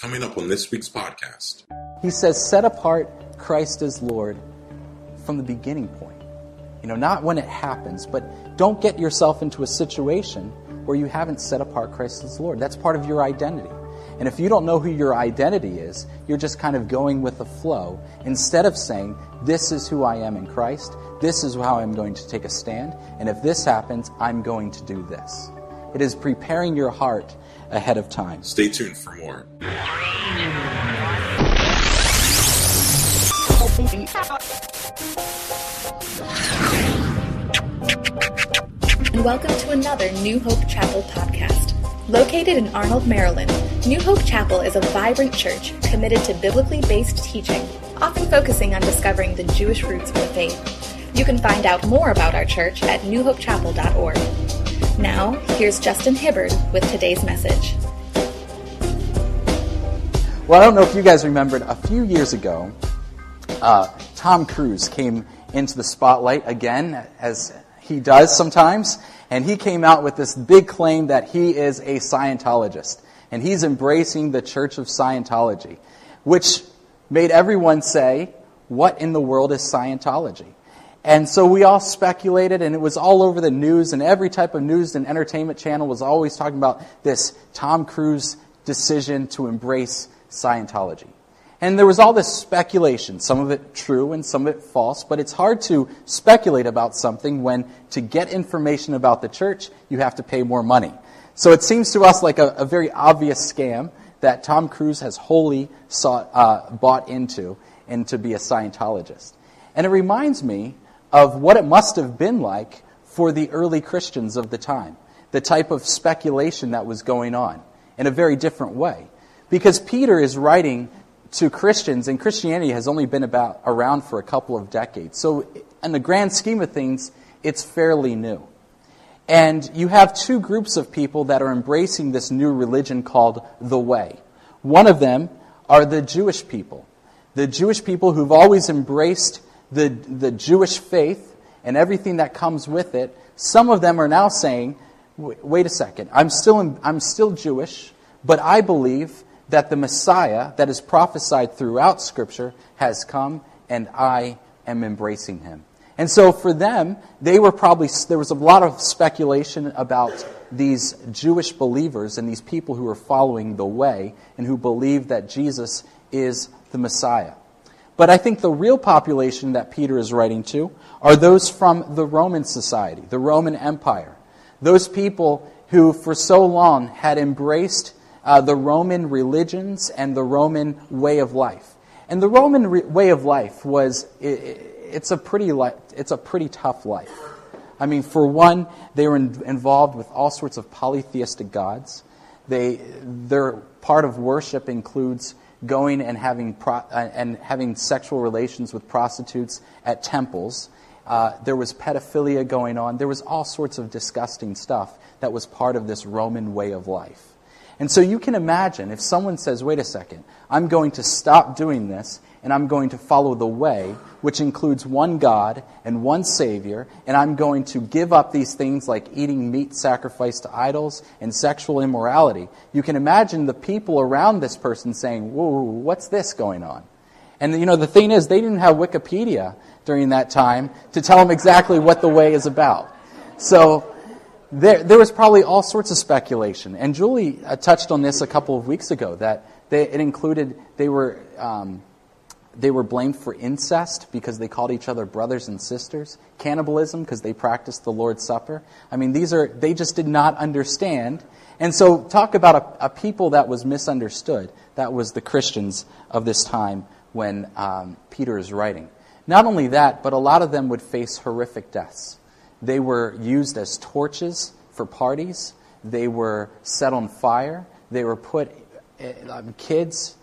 Coming up on this week's podcast. He says, set apart Christ as Lord from the beginning point. You know, not when it happens, but don't get yourself into a situation where you haven't set apart Christ as Lord. That's part of your identity. And if you don't know who your identity is, you're just kind of going with the flow instead of saying, This is who I am in Christ, this is how I'm going to take a stand, and if this happens, I'm going to do this. It is preparing your heart ahead of time. Stay tuned for more. and welcome to another New Hope Chapel podcast. Located in Arnold, Maryland, New Hope Chapel is a vibrant church committed to biblically based teaching, often focusing on discovering the Jewish roots of the faith. You can find out more about our church at newhopechapel.org. Now, here's Justin Hibbard with today's message. Well, I don't know if you guys remembered, a few years ago, uh, Tom Cruise came into the spotlight again, as he does sometimes, and he came out with this big claim that he is a Scientologist, and he's embracing the Church of Scientology, which made everyone say, What in the world is Scientology? And so we all speculated, and it was all over the news, and every type of news and entertainment channel was always talking about this Tom Cruise decision to embrace Scientology. And there was all this speculation, some of it true and some of it false, but it's hard to speculate about something when to get information about the church, you have to pay more money. So it seems to us like a, a very obvious scam that Tom Cruise has wholly sought, uh, bought into and to be a Scientologist. And it reminds me of what it must have been like for the early Christians of the time, the type of speculation that was going on in a very different way. Because Peter is writing to Christians, and Christianity has only been about around for a couple of decades. So, in the grand scheme of things, it's fairly new. And you have two groups of people that are embracing this new religion called the Way. One of them are the Jewish people, the Jewish people who've always embraced the, the Jewish faith and everything that comes with it. Some of them are now saying, wait a second, I'm still, I'm still Jewish, but I believe that the Messiah that is prophesied throughout Scripture has come, and I am embracing him. And so for them, they were probably, there was a lot of speculation about these Jewish believers and these people who were following the way and who believed that Jesus is the Messiah. But I think the real population that Peter is writing to are those from the Roman society, the Roman Empire. Those people who for so long had embraced uh, the Roman religions and the Roman way of life. And the Roman re- way of life was it, it's a pretty li- it's a pretty tough life. I mean, for one, they were in, involved with all sorts of polytheistic gods. They their part of worship includes going and having pro, uh, and having sexual relations with prostitutes at temples. Uh, there was pedophilia going on. There was all sorts of disgusting stuff that was part of this Roman way of life. And so you can imagine if someone says, wait a second, I'm going to stop doing this and I'm going to follow the way, which includes one God and one Savior, and I'm going to give up these things like eating meat sacrificed to idols and sexual immorality. You can imagine the people around this person saying, whoa, what's this going on? And you know, the thing is, they didn't have Wikipedia during that time to tell them exactly what the way is about. So, there, there was probably all sorts of speculation. And Julie uh, touched on this a couple of weeks ago that they, it included, they were, um, they were blamed for incest because they called each other brothers and sisters, cannibalism because they practiced the Lord's Supper. I mean, these are, they just did not understand. And so, talk about a, a people that was misunderstood. That was the Christians of this time when um, Peter is writing. Not only that, but a lot of them would face horrific deaths. They were used as torches for parties. They were set on fire. They were put, eh, um, kids,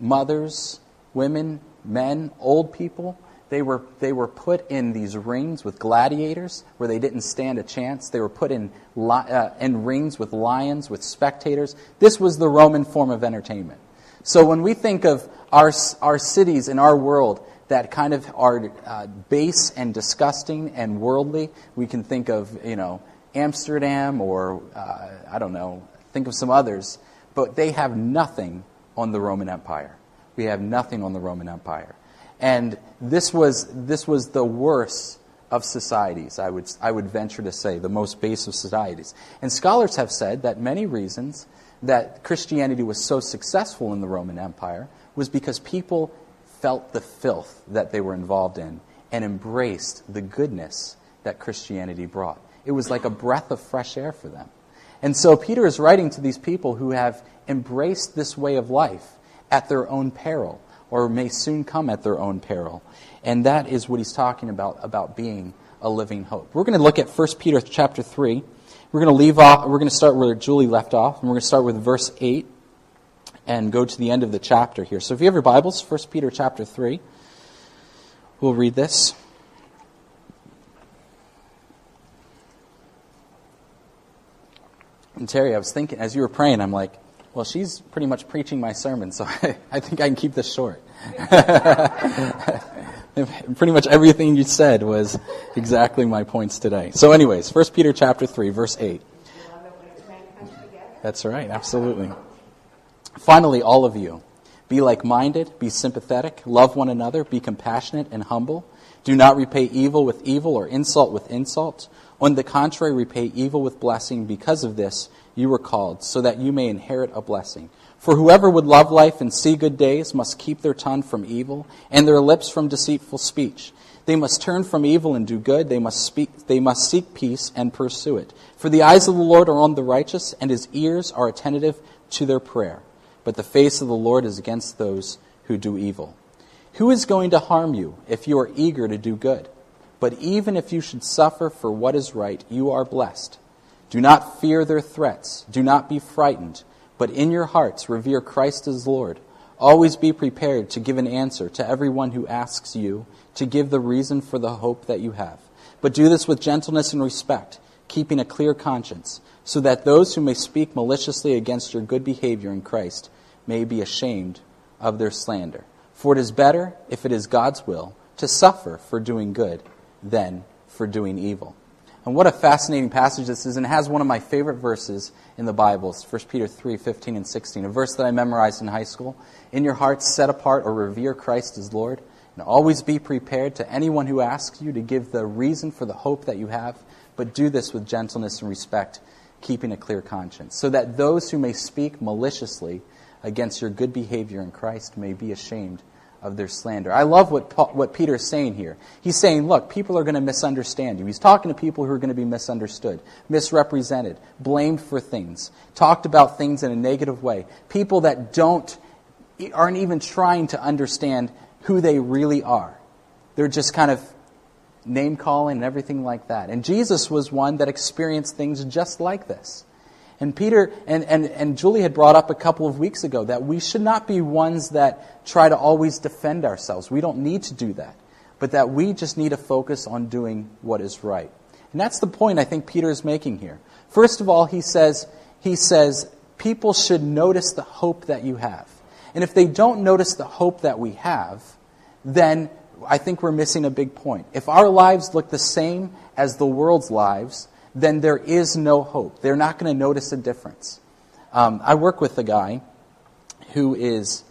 mothers, women, men, old people, they were, they were put in these rings with gladiators where they didn't stand a chance. They were put in, uh, in rings with lions, with spectators. This was the Roman form of entertainment. So when we think of our, our cities in our world that kind of are uh, base and disgusting and worldly. We can think of, you know, Amsterdam or, uh, I don't know, think of some others. But they have nothing on the Roman Empire. We have nothing on the Roman Empire. And this was, this was the worst of societies, I would, I would venture to say, the most base of societies. And scholars have said that many reasons that Christianity was so successful in the Roman Empire was because people felt the filth that they were involved in and embraced the goodness that Christianity brought. It was like a breath of fresh air for them. And so Peter is writing to these people who have embraced this way of life at their own peril or may soon come at their own peril. And that is what he's talking about, about being a living hope. We're going to look at 1 Peter chapter 3. We're going to leave off, we're going to start where Julie left off, and we're going to start with verse 8 and go to the end of the chapter here. So if you have your Bibles, 1 Peter chapter 3, we'll read this. And Terry, I was thinking, as you were praying, I'm like, well, she's pretty much preaching my sermon, so I, I think I can keep this short. pretty much everything you said was exactly my points today. So, anyways, 1 Peter chapter 3, verse 8. That's right, absolutely. Finally, all of you, be like minded, be sympathetic, love one another, be compassionate and humble. Do not repay evil with evil or insult with insult. On the contrary, repay evil with blessing. Because of this, you were called, so that you may inherit a blessing. For whoever would love life and see good days must keep their tongue from evil and their lips from deceitful speech. They must turn from evil and do good. They must, speak, they must seek peace and pursue it. For the eyes of the Lord are on the righteous, and his ears are attentive to their prayer. But the face of the Lord is against those who do evil. Who is going to harm you if you are eager to do good? But even if you should suffer for what is right, you are blessed. Do not fear their threats. Do not be frightened but in your hearts revere Christ as Lord. Always be prepared to give an answer to everyone who asks you to give the reason for the hope that you have. But do this with gentleness and respect, keeping a clear conscience, so that those who may speak maliciously against your good behavior in Christ may be ashamed of their slander. For it is better, if it is God's will, to suffer for doing good than for doing evil. And what a fascinating passage this is, and it has one of my favorite verses in the Bible. It's 1 Peter 3 15 and 16, a verse that I memorized in high school. In your hearts, set apart or revere Christ as Lord, and always be prepared to anyone who asks you to give the reason for the hope that you have, but do this with gentleness and respect, keeping a clear conscience, so that those who may speak maliciously against your good behavior in Christ may be ashamed of their slander. I love what, Paul, what Peter is saying here. He's saying, look, people are going to misunderstand you. He's talking to people who are going to be misunderstood, misrepresented, blamed for things, talked about things in a negative way. People that don't, aren't even trying to understand who they really are. They're just kind of name calling and everything like that. And Jesus was one that experienced things just like this. And Peter and, and, and Julie had brought up a couple of weeks ago that we should not be ones that try to always defend ourselves. We don't need to do that. But that we just need to focus on doing what is right. And that's the point I think Peter is making here. First of all, he says, he says, people should notice the hope that you have. And if they don't notice the hope that we have, then I think we're missing a big point. If our lives look the same as the world's lives, then there is no hope. They're not going to notice a difference. Um, I work with a guy who is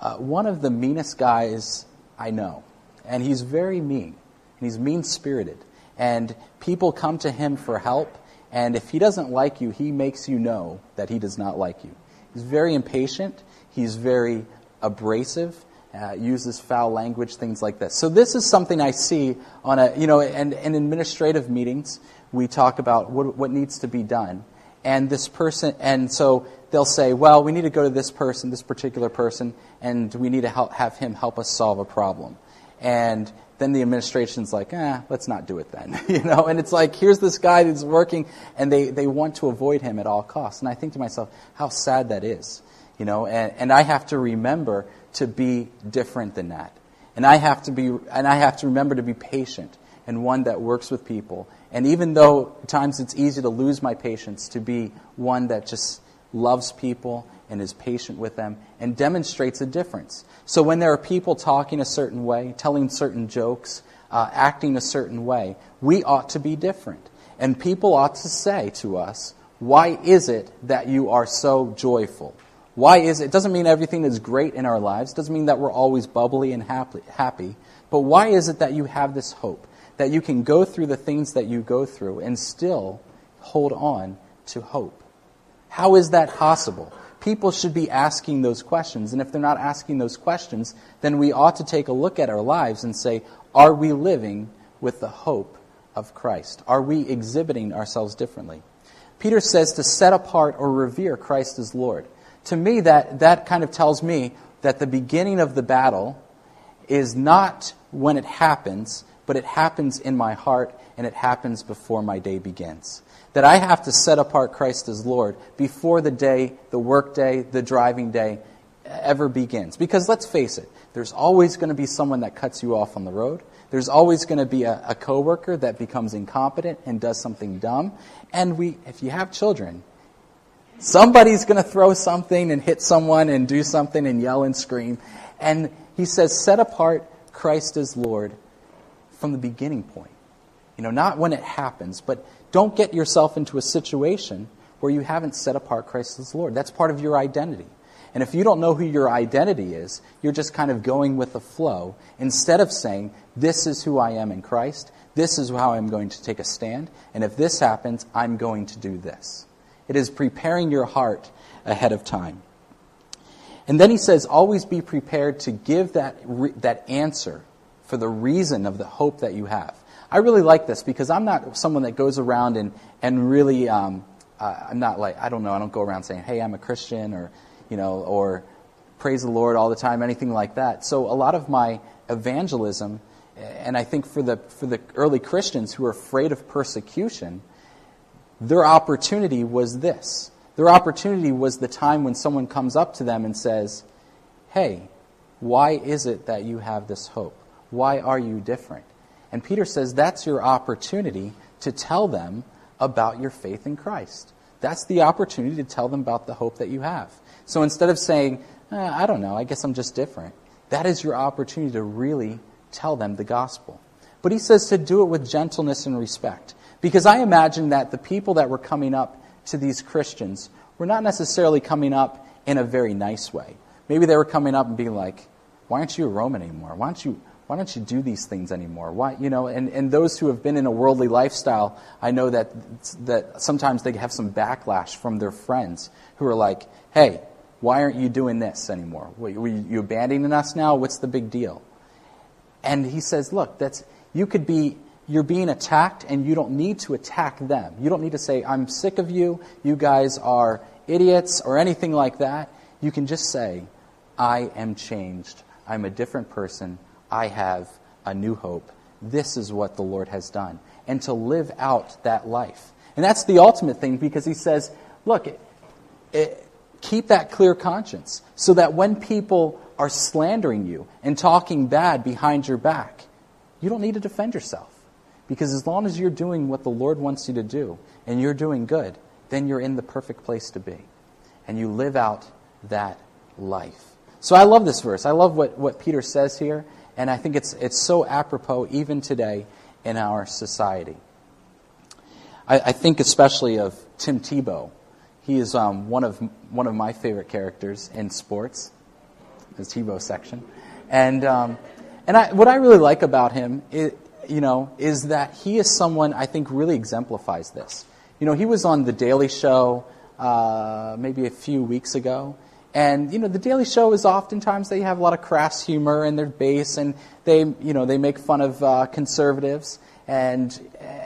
uh, one of the meanest guys I know. And he's very mean. And he's mean spirited. And people come to him for help. And if he doesn't like you, he makes you know that he does not like you. He's very impatient. He's very abrasive. Uh, uses foul language, things like this. So this is something I see on a, you know, and, and administrative meetings we talk about what, what needs to be done. And this person, and so they'll say, well, we need to go to this person, this particular person, and we need to help, have him help us solve a problem. And then the administration's like, eh, let's not do it then. you know, and it's like, here's this guy that's working, and they, they want to avoid him at all costs. And I think to myself, how sad that is. You know, and, and I have to remember to be different than that. And I have to be, and I have to remember to be patient and one that works with people and even though at times it's easy to lose my patience, to be one that just loves people and is patient with them and demonstrates a difference. So when there are people talking a certain way, telling certain jokes, uh, acting a certain way, we ought to be different. And people ought to say to us, Why is it that you are so joyful? Why is it? It doesn't mean everything is great in our lives. It doesn't mean that we're always bubbly and happy. But why is it that you have this hope? That you can go through the things that you go through and still hold on to hope? How is that possible? People should be asking those questions. And if they're not asking those questions, then we ought to take a look at our lives and say, are we living with the hope of Christ? Are we exhibiting ourselves differently? Peter says to set apart or revere Christ as Lord. To me, that, that kind of tells me that the beginning of the battle is not when it happens, but it happens in my heart and it happens before my day begins. That I have to set apart Christ as Lord before the day, the work day, the driving day ever begins. Because let's face it, there's always going to be someone that cuts you off on the road. There's always going to be a, a coworker that becomes incompetent and does something dumb. And we, if you have children, somebody's going to throw something and hit someone and do something and yell and scream. And he says, set apart Christ as Lord from the beginning point. You know, not when it happens, but don't get yourself into a situation where you haven't set apart Christ as Lord. That's part of your identity. And if you don't know who your identity is, you're just kind of going with the flow instead of saying, This is who I am in Christ. This is how I'm going to take a stand. And if this happens, I'm going to do this. It is preparing your heart ahead of time. And then he says, Always be prepared to give that, that answer for the reason of the hope that you have. I really like this because I'm not someone that goes around and, and really, um, uh, I'm not like, I don't know, I don't go around saying, hey, I'm a Christian or you know, or praise the Lord all the time, anything like that. So a lot of my evangelism, and I think for the, for the early Christians who were afraid of persecution, their opportunity was this. Their opportunity was the time when someone comes up to them and says, Hey, why is it that you have this hope? Why are you different? And Peter says that's your opportunity to tell them about your faith in Christ. That's the opportunity to tell them about the hope that you have. So instead of saying, eh, I don't know, I guess I'm just different, that is your opportunity to really tell them the gospel. But he says to do it with gentleness and respect. Because I imagine that the people that were coming up to these Christians were not necessarily coming up in a very nice way. Maybe they were coming up and being like, why aren't you a Roman anymore? Why don't you, why don't you do these things anymore? Why, you know, and, and those who have been in a worldly lifestyle, I know that, that sometimes they have some backlash from their friends who are like, hey, why aren't you doing this anymore? Were you abandoning us now? What's the big deal? And he says, look, that's, you could be, you're being attacked and you don't need to attack them. You don't need to say, I'm sick of you, you guys are idiots or anything like that. You can just say, I am changed. I'm a different person. I have a new hope. This is what the Lord has done. And to live out that life. And that's the ultimate thing because he says, look, it, it, keep that clear conscience so that when people are slandering you and talking bad behind your back, you don't need to defend yourself. Because as long as you're doing what the Lord wants you to do and you're doing good, then you're in the perfect place to be. And you live out that life. So I love this verse. I love what, what Peter says here. And I think it's, it's so apropos even today in our society. I, I think especially of Tim Tebow he is um, one, of, one of my favorite characters in sports, the Tebow section. And, um, and I, what I really like about him, is, you know, is that he is someone I think really exemplifies this. You know, he was on The Daily Show uh, maybe a few weeks ago. And, you know, The Daily Show is oftentimes they have a lot of crass humor in their base, and they, you know, they make fun of uh, conservatives and,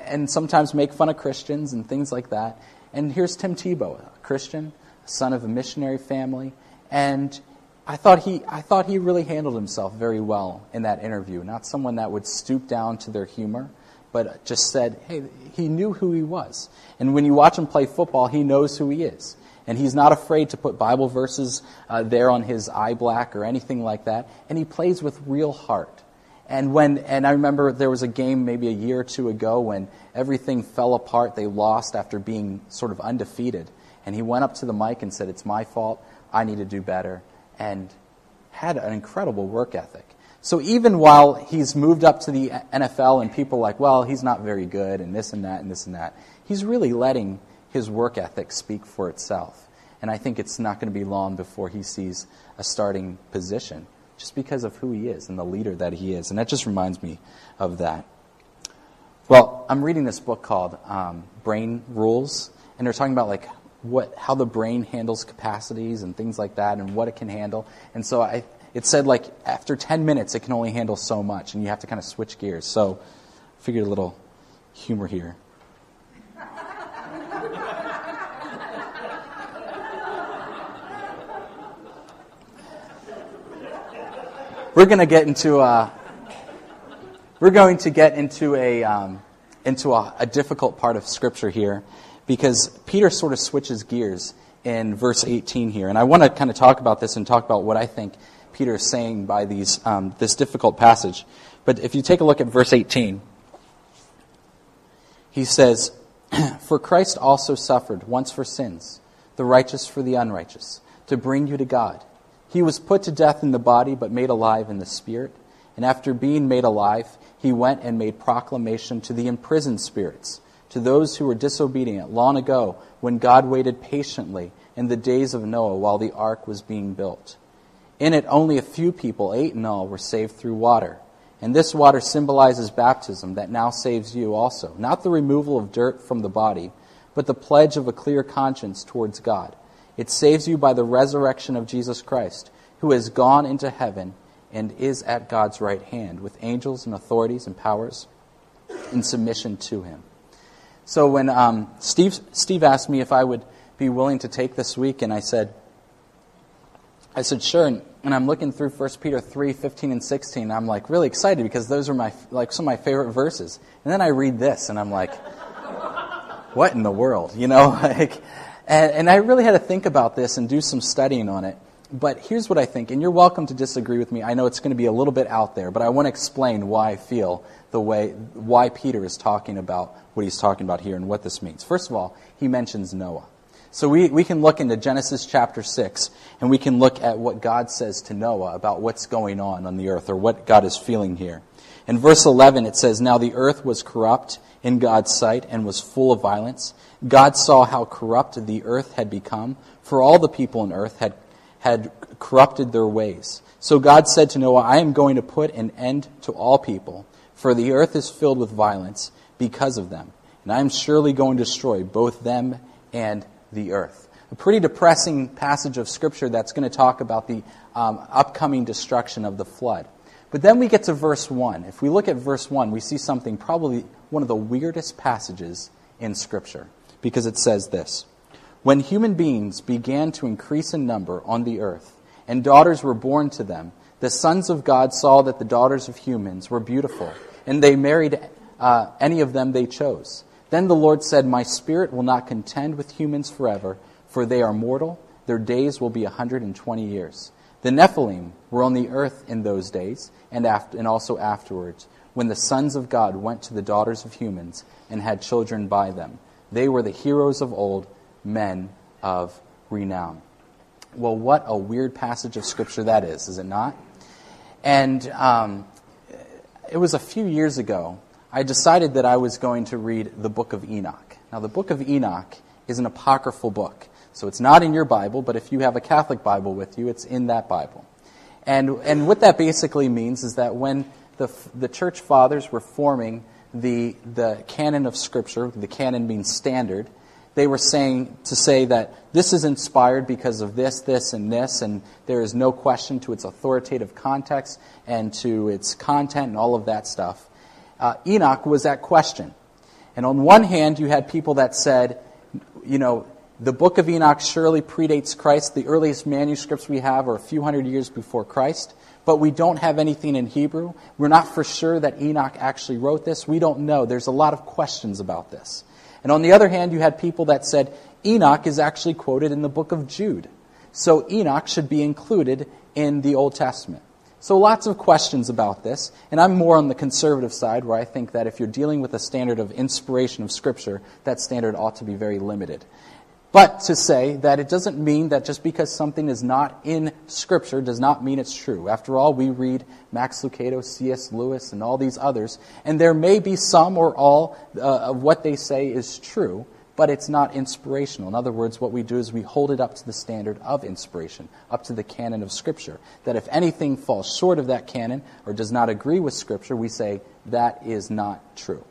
and sometimes make fun of Christians and things like that. And here's Tim Tebow, a Christian, son of a missionary family, and I thought he I thought he really handled himself very well in that interview. Not someone that would stoop down to their humor, but just said, hey, he knew who he was. And when you watch him play football, he knows who he is. And he's not afraid to put Bible verses uh, there on his eye black or anything like that. And he plays with real heart. And when and I remember there was a game maybe a year or two ago when everything fell apart. They lost after being sort of undefeated. And he went up to the mic and said, It's my fault. I need to do better. And had an incredible work ethic. So even while he's moved up to the NFL and people like, well, he's not very good and this and that and this and that, he's really letting his work ethic speak for itself. And I think it's not going to be long before he sees a starting position just because of who he is and the leader that he is. And that just reminds me of that. Well, I'm reading this book called um, Brain Rules, and they're talking about like what how the brain handles capacities and things like that, and what it can handle. And so I, it said like after 10 minutes, it can only handle so much, and you have to kind of switch gears. So, I figured a little humor here. We're going to get into a, we're going to get into a um, into a, a difficult part of Scripture here, because Peter sort of switches gears in verse 18 here, and I want to kind of talk about this and talk about what I think Peter is saying by these um, this difficult passage. But if you take a look at verse 18, he says, "For Christ also suffered once for sins, the righteous for the unrighteous, to bring you to God." He was put to death in the body, but made alive in the spirit. And after being made alive, he went and made proclamation to the imprisoned spirits, to those who were disobedient long ago, when God waited patiently in the days of Noah while the ark was being built. In it, only a few people, eight in all, were saved through water. And this water symbolizes baptism that now saves you also, not the removal of dirt from the body, but the pledge of a clear conscience towards God. It saves you by the resurrection of Jesus Christ, who has gone into heaven and is at God's right hand, with angels and authorities and powers in submission to him. So when um, Steve, Steve asked me if I would be willing to take this week, and I said, I said, sure. And, and I'm looking through 1 Peter 3, 15 and 16. I'm like really excited because those are my, like some of my favorite verses. And then I read this and I'm like, what in the world? You know, like, and, and I really had to think about this and do some studying on it. But here's what I think, and you're welcome to disagree with me. I know it's going to be a little bit out there, but I want to explain why I feel the way, why Peter is talking about what he's talking about here and what this means. First of all, he mentions Noah. So we, we can look into Genesis chapter 6, and we can look at what God says to Noah about what's going on on the earth, or what God is feeling here. In verse 11, it says, Now the earth was corrupt in God's sight and was full of violence. God saw how corrupt the earth had become, for all the people on earth had, had corrupted their ways. So God said to Noah, I am going to put an end to all people, for the earth is filled with violence because of them. And I am surely going to destroy both them and the earth. A pretty depressing passage of Scripture that's going to talk about the um, upcoming destruction of the flood. But then we get to verse 1. If we look at verse 1, we see something probably one of the weirdest passages in Scripture because it says this When human beings began to increase in number on the earth, and daughters were born to them, the sons of God saw that the daughters of humans were beautiful, and they married uh, any of them they chose. Then the Lord said, My spirit will not contend with humans forever, for they are mortal. Their days will be a 120 years. The Nephilim were on the earth in those days, and, after, and also afterwards, when the sons of God went to the daughters of humans and had children by them. They were the heroes of old, men of renown. Well, what a weird passage of Scripture that is, is it not? And um, it was a few years ago I decided that I was going to read the book of Enoch. Now, the book of Enoch is an apocryphal book. So it's not in your Bible, but if you have a Catholic Bible with you, it's in that Bible. And, and what that basically means is that when the, the church fathers were forming the, the canon of Scripture, the canon means standard, they were saying to say that this is inspired because of this, this, and this, and there is no question to its authoritative context and to its content and all of that stuff uh, Enoch was that question. And on one hand, you had people that said, you know, the book of Enoch surely predates Christ. The earliest manuscripts we have are a few hundred years before Christ, but we don't have anything in Hebrew. We're not for sure that Enoch actually wrote this. We don't know. There's a lot of questions about this. And on the other hand, you had people that said Enoch is actually quoted in the book of Jude. So Enoch should be included in the Old Testament. So lots of questions about this, and I'm more on the conservative side where I think that if you're dealing with a standard of inspiration of Scripture, that standard ought to be very limited. But to say that it doesn't mean that just because something is not in Scripture does not mean it's true. After all, we read Max Lucado, C.S. Lewis, and all these others, and there may be some or all uh, of what they say is true, but it's not inspirational. In other words, what we do is we hold it up to the standard of inspiration, up to the canon of Scripture. That if anything falls short of that canon or does not agree with Scripture, we say that is not true.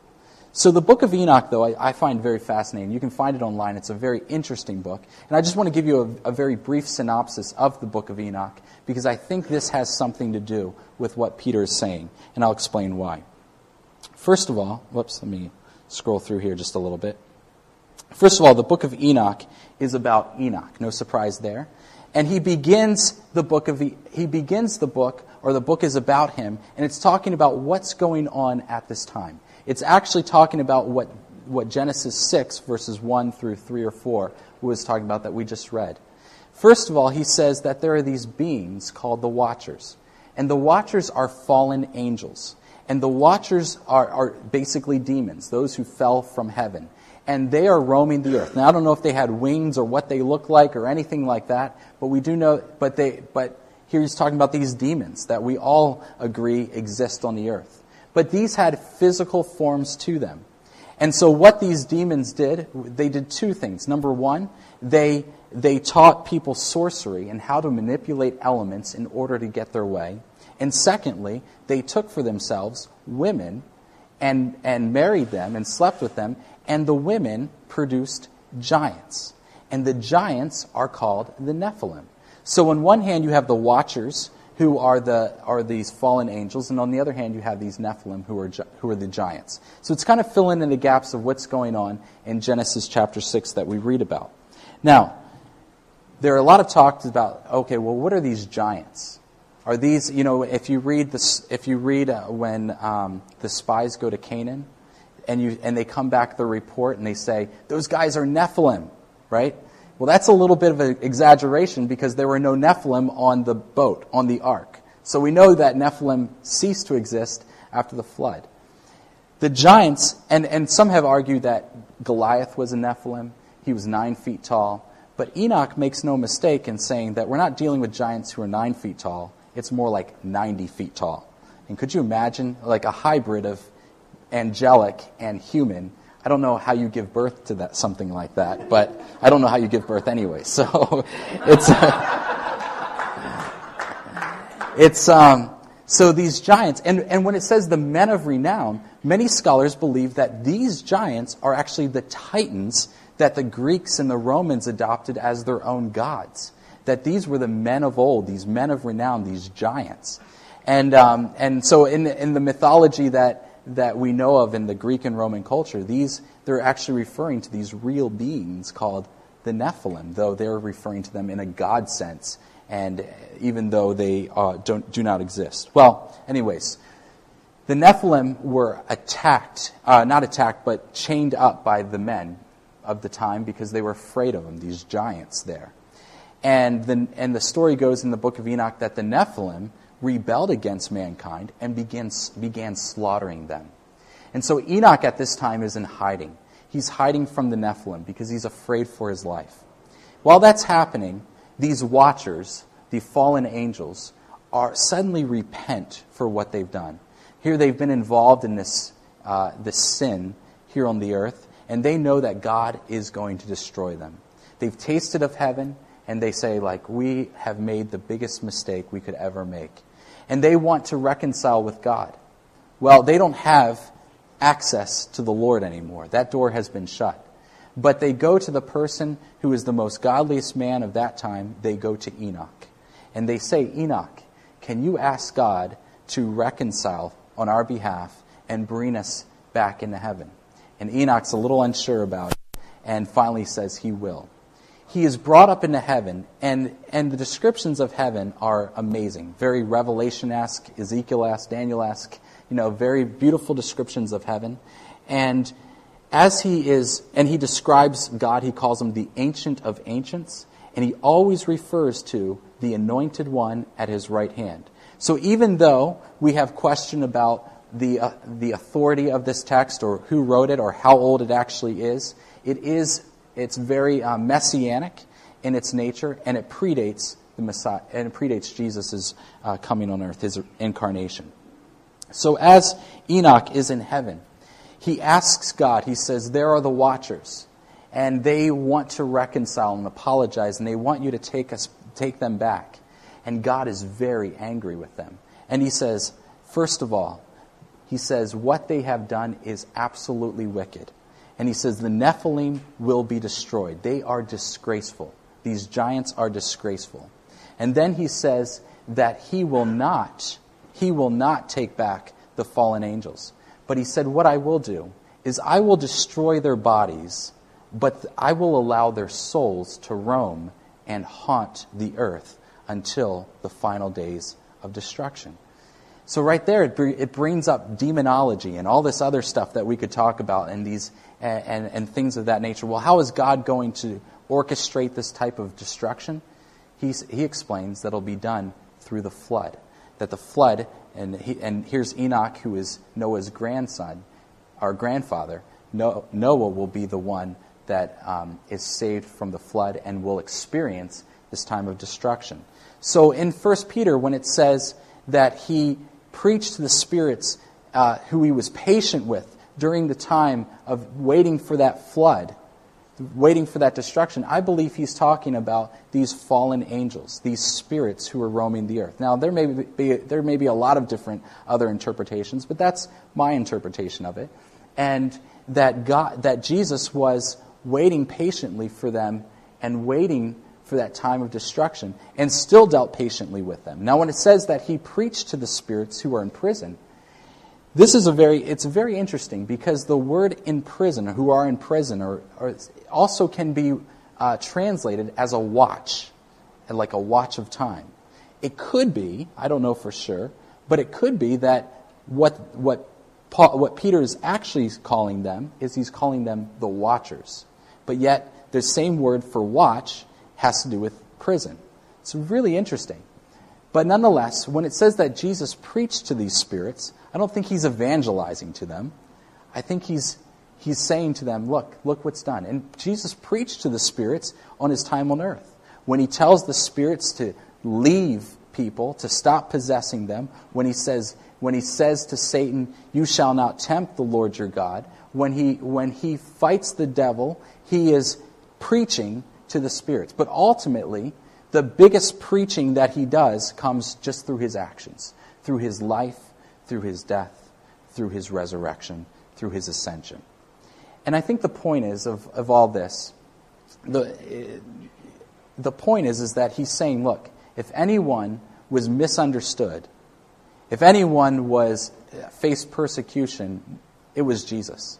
So the book of Enoch, though, I, I, find very fascinating. You can find it online. It's a very interesting book. And I just want to give you a, a, very brief synopsis of the book of Enoch because I think this has something to do with what Peter is saying. And I'll explain why. First of all, whoops, let me scroll through here just a little bit. First of all, the book of Enoch is about Enoch. No surprise there. And he begins the book of the, he begins the book or the book is about him and it's talking about what's going on at this time. It's actually talking about what what Genesis 6 verses 1 through 3 or 4 was talking about that we just read. First of all, he says that there are these beings called the watchers. And the watchers are fallen angels. And the watchers are, are basically demons, those who fell from heaven. And they are roaming the earth. Now, I don't know if they had wings or what they look like or anything like that, but we do know, but, they, but here he's talking about these demons that we all agree exist on the earth. But these had physical forms to them. And so, what these demons did, they did two things. Number one, they, they taught people sorcery and how to manipulate elements in order to get their way. And secondly, they took for themselves women and, and married them and slept with them, and the women produced giants. And the giants are called the Nephilim. So, on one hand, you have the watchers, who are, the, are these fallen angels, and on the other hand, you have these Nephilim, who are, who are the giants. So, it's kind of filling in the gaps of what's going on in Genesis chapter 6 that we read about. Now, there are a lot of talks about okay, well, what are these giants? Are these, you know, if you read, this, if you read uh, when um, the spies go to Canaan and, you, and they come back the report and they say, those guys are Nephilim, right? Well, that's a little bit of an exaggeration because there were no Nephilim on the boat, on the ark. So we know that Nephilim ceased to exist after the flood. The giants, and, and some have argued that Goliath was a Nephilim. He was nine feet tall. But Enoch makes no mistake in saying that we're not dealing with giants who are nine feet tall it's more like 90 feet tall. And could you imagine, like a hybrid of angelic and human? I don't know how you give birth to that something like that, but I don't know how you give birth anyway. So it's it's um, so these giants, and, and when it says the men of renown, many scholars believe that these giants are actually the titans that the Greeks and the Romans adopted as their own gods that these were the men of old, these men of renown, these giants. And, um, and so in, in the mythology that, that we know of in the Greek and Roman culture, these, they're actually referring to these real beings called the Nephilim, though they're referring to them in a God sense, and even though they uh, don't, do not exist. Well, anyways, the Nephilim were attacked, uh, not attacked, but chained up by the men of the time because they were afraid of them, these giants there. And the, and the story goes in the book of Enoch that the Nephilim rebelled against mankind and began, began slaughtering them. And so Enoch at this time is in hiding. He's hiding from the Nephilim because he's afraid for his life. While that's happening, these watchers, the fallen angels, are suddenly repent for what they've done. Here they've been involved in this, uh, this sin here on the earth, and they know that God is going to destroy them. They've tasted of heaven, and they say, like, we have made the biggest mistake we could ever make. And they want to reconcile with God. Well, they don't have access to the Lord anymore. That door has been shut. But they go to the person who is the most godliest man of that time. They go to Enoch. And they say, Enoch, can you ask God to reconcile on our behalf and bring us back into heaven? And Enoch's a little unsure about it and finally says he will he is brought up into heaven, and, and the descriptions of heaven are amazing. Very Revelation esque, Ezekiel esque, Daniel esque, you know, very beautiful descriptions of heaven. And as he is, and he describes God, he calls him the Ancient of Ancients, and he always refers to the Anointed One at his right hand. So even though we have question about the, uh, the authority of this text or who wrote it or how old it actually is, it is it's very uh, messianic in its nature, and it predates the Messiah, and it predates Jesus' uh, coming on earth, his incarnation. So as Enoch is in heaven, he asks God, he says, There are the watchers. and they want to reconcile and apologize, and they want you to take, us, take them back. And God is very angry with them. And He says, first of all, He says, what they have done is absolutely wicked. And He says, the Nephilim will be destroyed. They are disgraceful. These giants are disgraceful. And then He says that He will not, He will not take back the fallen angels. But He said, what I will do is I will destroy their bodies but I will allow their souls to roam and haunt the earth until the final days of destruction. So, right there, it, it brings up demonology and all this other stuff that we could talk about and, these, and, and, and things of that nature. Well, how is God going to orchestrate this type of destruction? He's, he explains that it'll be done through the flood. That the flood, and, he, and here's Enoch, who is Noah's grandson, our grandfather. Noah will be the one that um, is saved from the flood and will experience this time of destruction. So in 1 Peter, when it says that he preached to the spirits uh, who he was patient with during the time of waiting for that flood, waiting for that destruction, I believe he's talking about these fallen angels, these spirits who are roaming the earth. Now, there may be, there may be a lot of different other interpretations, but that's my interpretation of it. And that, God, that Jesus was waiting patiently for them and waiting for that time of destruction, and still dealt patiently with them. Now, when it says that he preached to the spirits who are in prison, this is a very it's very interesting because the word in prison, who are in prison, or, or also can be uh, translated as a watch, like a watch of time. It could be, I don't know for sure, but it could be that what what Paul, what Peter is actually calling them is he's calling them the watchers but yet the same word for watch has to do with prison. It's really interesting. But nonetheless, when it says that Jesus preached to these spirits, I don't think he's evangelizing to them. I think he's, he's saying to them, look, look what's done. And Jesus preached to the spirits on his time on earth. When he tells the spirits to leave people, to stop possessing them, when he says, when he says to Satan, You shall not tempt the Lord your God, when he, when he fights the devil, he is preaching to the spirits. But ultimately, the biggest preaching that he does comes just through his actions, through his life, through his death, through his resurrection, through his ascension. And I think the point is of, of all this, the, the point is, is that he's saying, look, if anyone was misunderstood, if anyone was faced persecution, it was Jesus.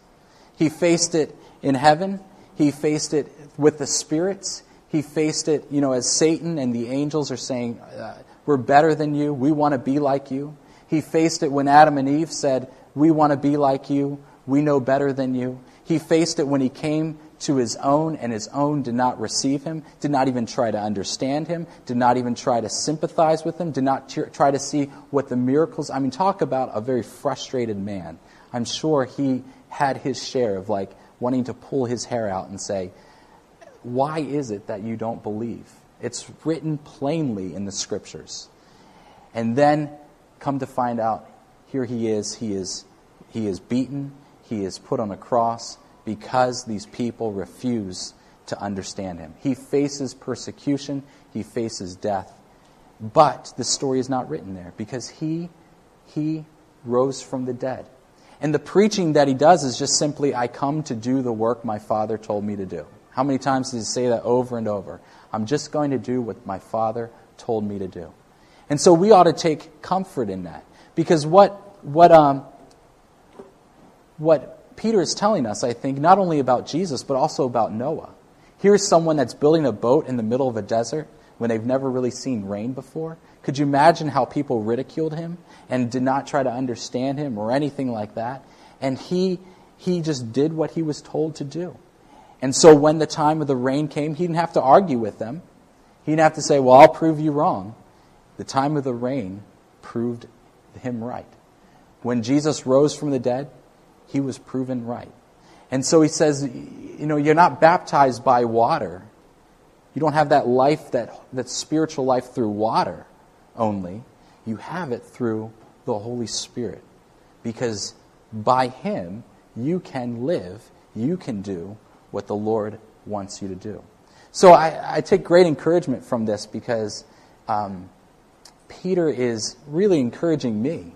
He faced it in heaven. He faced it with the spirits. He faced it, you know, as Satan and the angels are saying, uh, We're better than you. We want to be like you. He faced it when Adam and Eve said, We want to be like you. We know better than you. He faced it when he came to his own, and his own did not receive him, did not even try to understand him, did not even try to sympathize with him, did not try to see what the miracles. I mean, talk about a very frustrated man. I'm sure he had his share of like wanting to pull his hair out and say, Why is it that you don't believe? It's written plainly in the scriptures. And then come to find out, here he is, he is, he is beaten, he is put on a cross because these people refuse to understand him. He faces persecution, he faces death. But the story is not written there because he, he rose from the dead. And the preaching that he does is just simply, I come to do the work my Father told me to do. How many times does he say that over and over? I'm just going to do what my Father told me to do. And so we ought to take comfort in that. Because what, what, um, what Peter is telling us, I think, not only about Jesus, but also about Noah. Here's someone that's building a boat in the middle of a desert when they've never really seen rain before. Could you imagine how people ridiculed him and did not try to understand him or anything like that? And he, he just did what he was told to do. And so when the time of the rain came, he didn't have to argue with them. He didn't have to say, Well, I'll prove you wrong. The time of the rain proved him right. When Jesus rose from the dead, he was proven right. And so he says, You know, you're not baptized by water. You don't have that life, that, that spiritual life through water only, you have it through the Holy Spirit. Because by Him, you can live, you can do what the Lord wants you to do. So I, I take great encouragement from this because um, Peter is really encouraging me.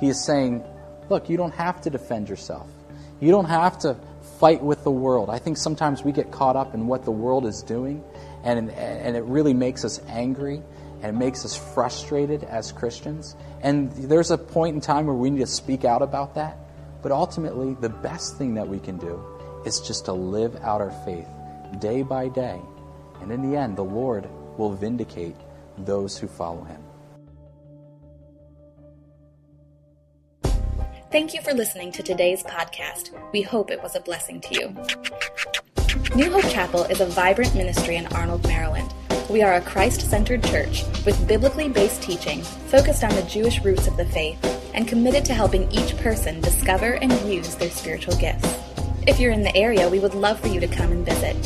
He is saying, look, you don't have to defend yourself. You don't have to fight with the world. I think sometimes we get caught up in what the world is doing, and, and it really makes us angry and it makes us frustrated as Christians. And there's a point in time where we need to speak out about that. But ultimately, the best thing that we can do is just to live out our faith day by day. And in the end, the Lord will vindicate those who follow him. Thank you for listening to today's podcast. We hope it was a blessing to you. New Hope Chapel is a vibrant ministry in Arnold, Maryland. We are a Christ centered church with biblically based teaching focused on the Jewish roots of the faith and committed to helping each person discover and use their spiritual gifts. If you're in the area, we would love for you to come and visit.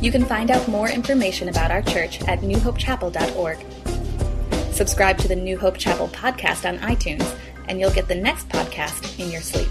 You can find out more information about our church at newhopechapel.org. Subscribe to the New Hope Chapel podcast on iTunes, and you'll get the next podcast in your sleep.